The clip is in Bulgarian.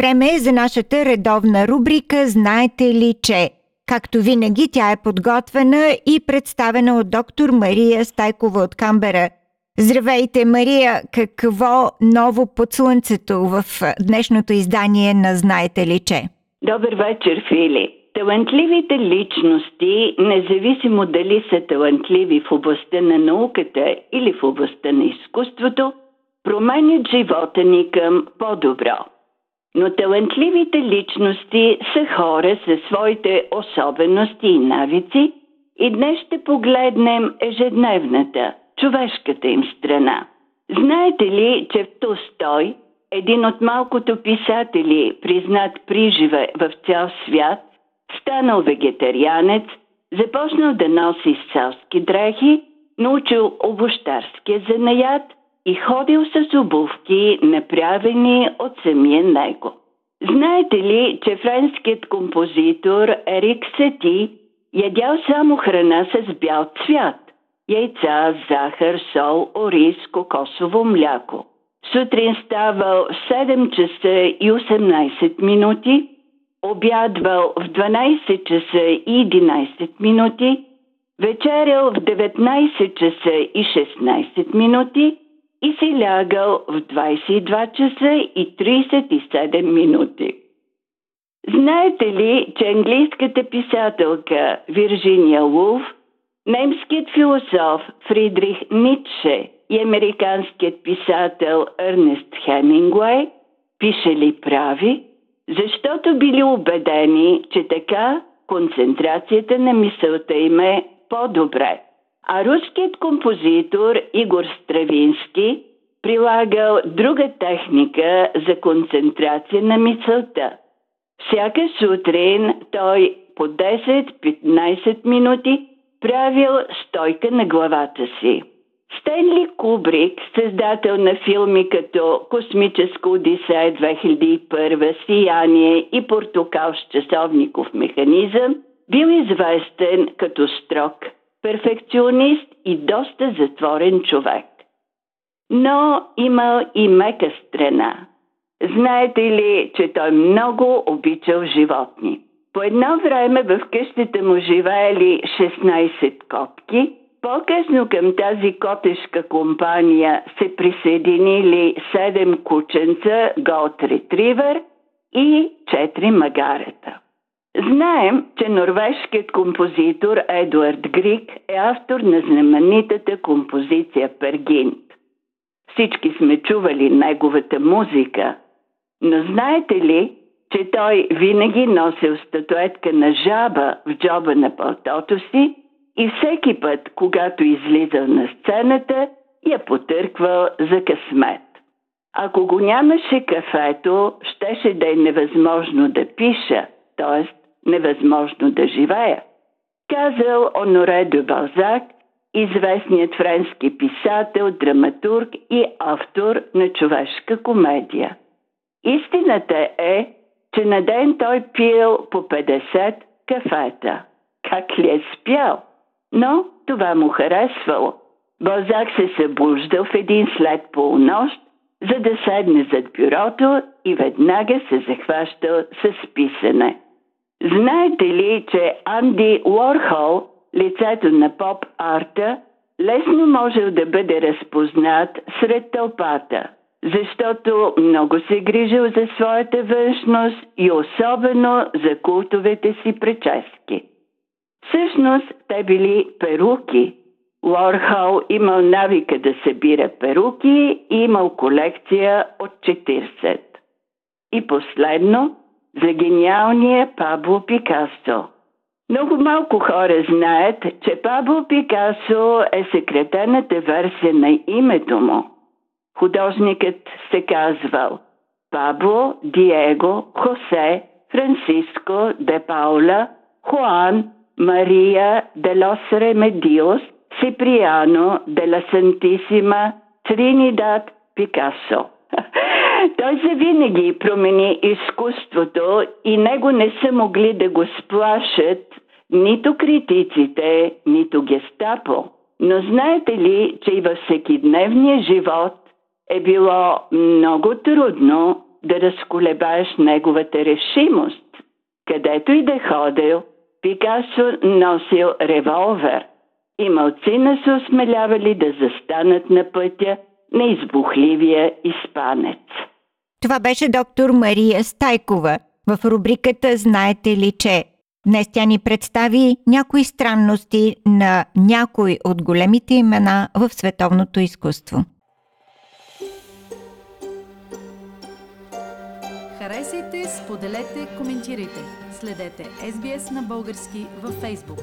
Време е за нашата редовна рубрика Знаете ли, че? Както винаги, тя е подготвена и представена от доктор Мария Стайкова от Камбера. Здравейте, Мария! Какво ново под слънцето в днешното издание на Знаете ли, че? Добър вечер, Фили! Талантливите личности, независимо дали са талантливи в областта на науката или в областта на изкуството, променят живота ни към по-добро. Но талантливите личности са хора със своите особености и навици и днес ще погледнем ежедневната, човешката им страна. Знаете ли, че в Толстой, един от малкото писатели, признат приживе в цял свят, станал вегетарианец, започнал да носи селски дрехи, научил обощарския занаят – и ходил с обувки, направени от самия него. Знаете ли, че френският композитор Ерик Сети ядял само храна с бял цвят – яйца, захар, сол, ориз, кокосово мляко. Сутрин ставал в 7 часа и 18 минути, обядвал в 12 часа и 11 минути, вечерял в 19 часа и 16 минути – и си лягал в 22 часа и 37 минути. Знаете ли, че английската писателка Вирджиния Вулф, немският философ Фридрих Ницше и американският писател Ернест Хемингуей пишели прави, защото били убедени, че така концентрацията на мисълта им е по-добре. А руският композитор Игор Стравински прилагал друга техника за концентрация на мисълта. Всяка сутрин той по 10-15 минути правил стойка на главата си. Стенли Кубрик, създател на филми като Космическа Одисея 2001, Сияние и Портокал с часовников механизъм, бил известен като строг перфекционист и доста затворен човек. Но имал и мека страна. Знаете ли, че той много обичал животни? По едно време в къщата му живеели 16 котки, по-късно към тази котешка компания се присъединили 7 кученца Голд Ретривер и 4 магарета. Знаем, че норвежкият композитор Едуард Грик е автор на знаменитата композиция Пергинт. Всички сме чували неговата музика, но знаете ли, че той винаги носил статуетка на жаба в джоба на палтото си и всеки път, когато излизал на сцената, я потърквал за късмет. Ако го нямаше кафето, щеше да е невъзможно да пиша, т.е невъзможно да живея. Казал Оноре де Балзак, известният френски писател, драматург и автор на човешка комедия. Истината е, че на ден той пил по 50 кафета. Как ли е спял? Но това му харесвало. Балзак се събуждал в един след полунощ, за да седне зад бюрото и веднага се захващал с писане – Знаете ли, че Анди Уорхол, лицето на поп-арта, лесно можел да бъде разпознат сред тълпата, защото много се грижил за своята външност и особено за култовете си прически. Всъщност те били перуки. Уорхол имал навика да събира перуки и имал колекция от 40. И последно – за гениалния Пабло Пикасо. Много малко хора знаят, че Пабло Пикасо е секретената версия на името му. Художникът се казвал Пабло Диего Хосе Francisco de Paula, Juan Maria de los Remedios, Cipriano de la Santissima Trinidad Пикасо. Той завинаги промени изкуството и него не са могли да го сплашат нито критиците, нито гестапо. Но знаете ли, че и във всекидневния живот е било много трудно да разколебаеш неговата решимост. Където и да ходил, Пикасо носил револвер и малцина се осмелявали да застанат на пътя на избухливия изпанец. Това беше доктор Мария Стайкова в рубриката Знаете ли, че Днес тя ни представи някои странности на някои от големите имена в световното изкуство. Харесайте, споделете, коментирайте. Следете SBS на български във Facebook.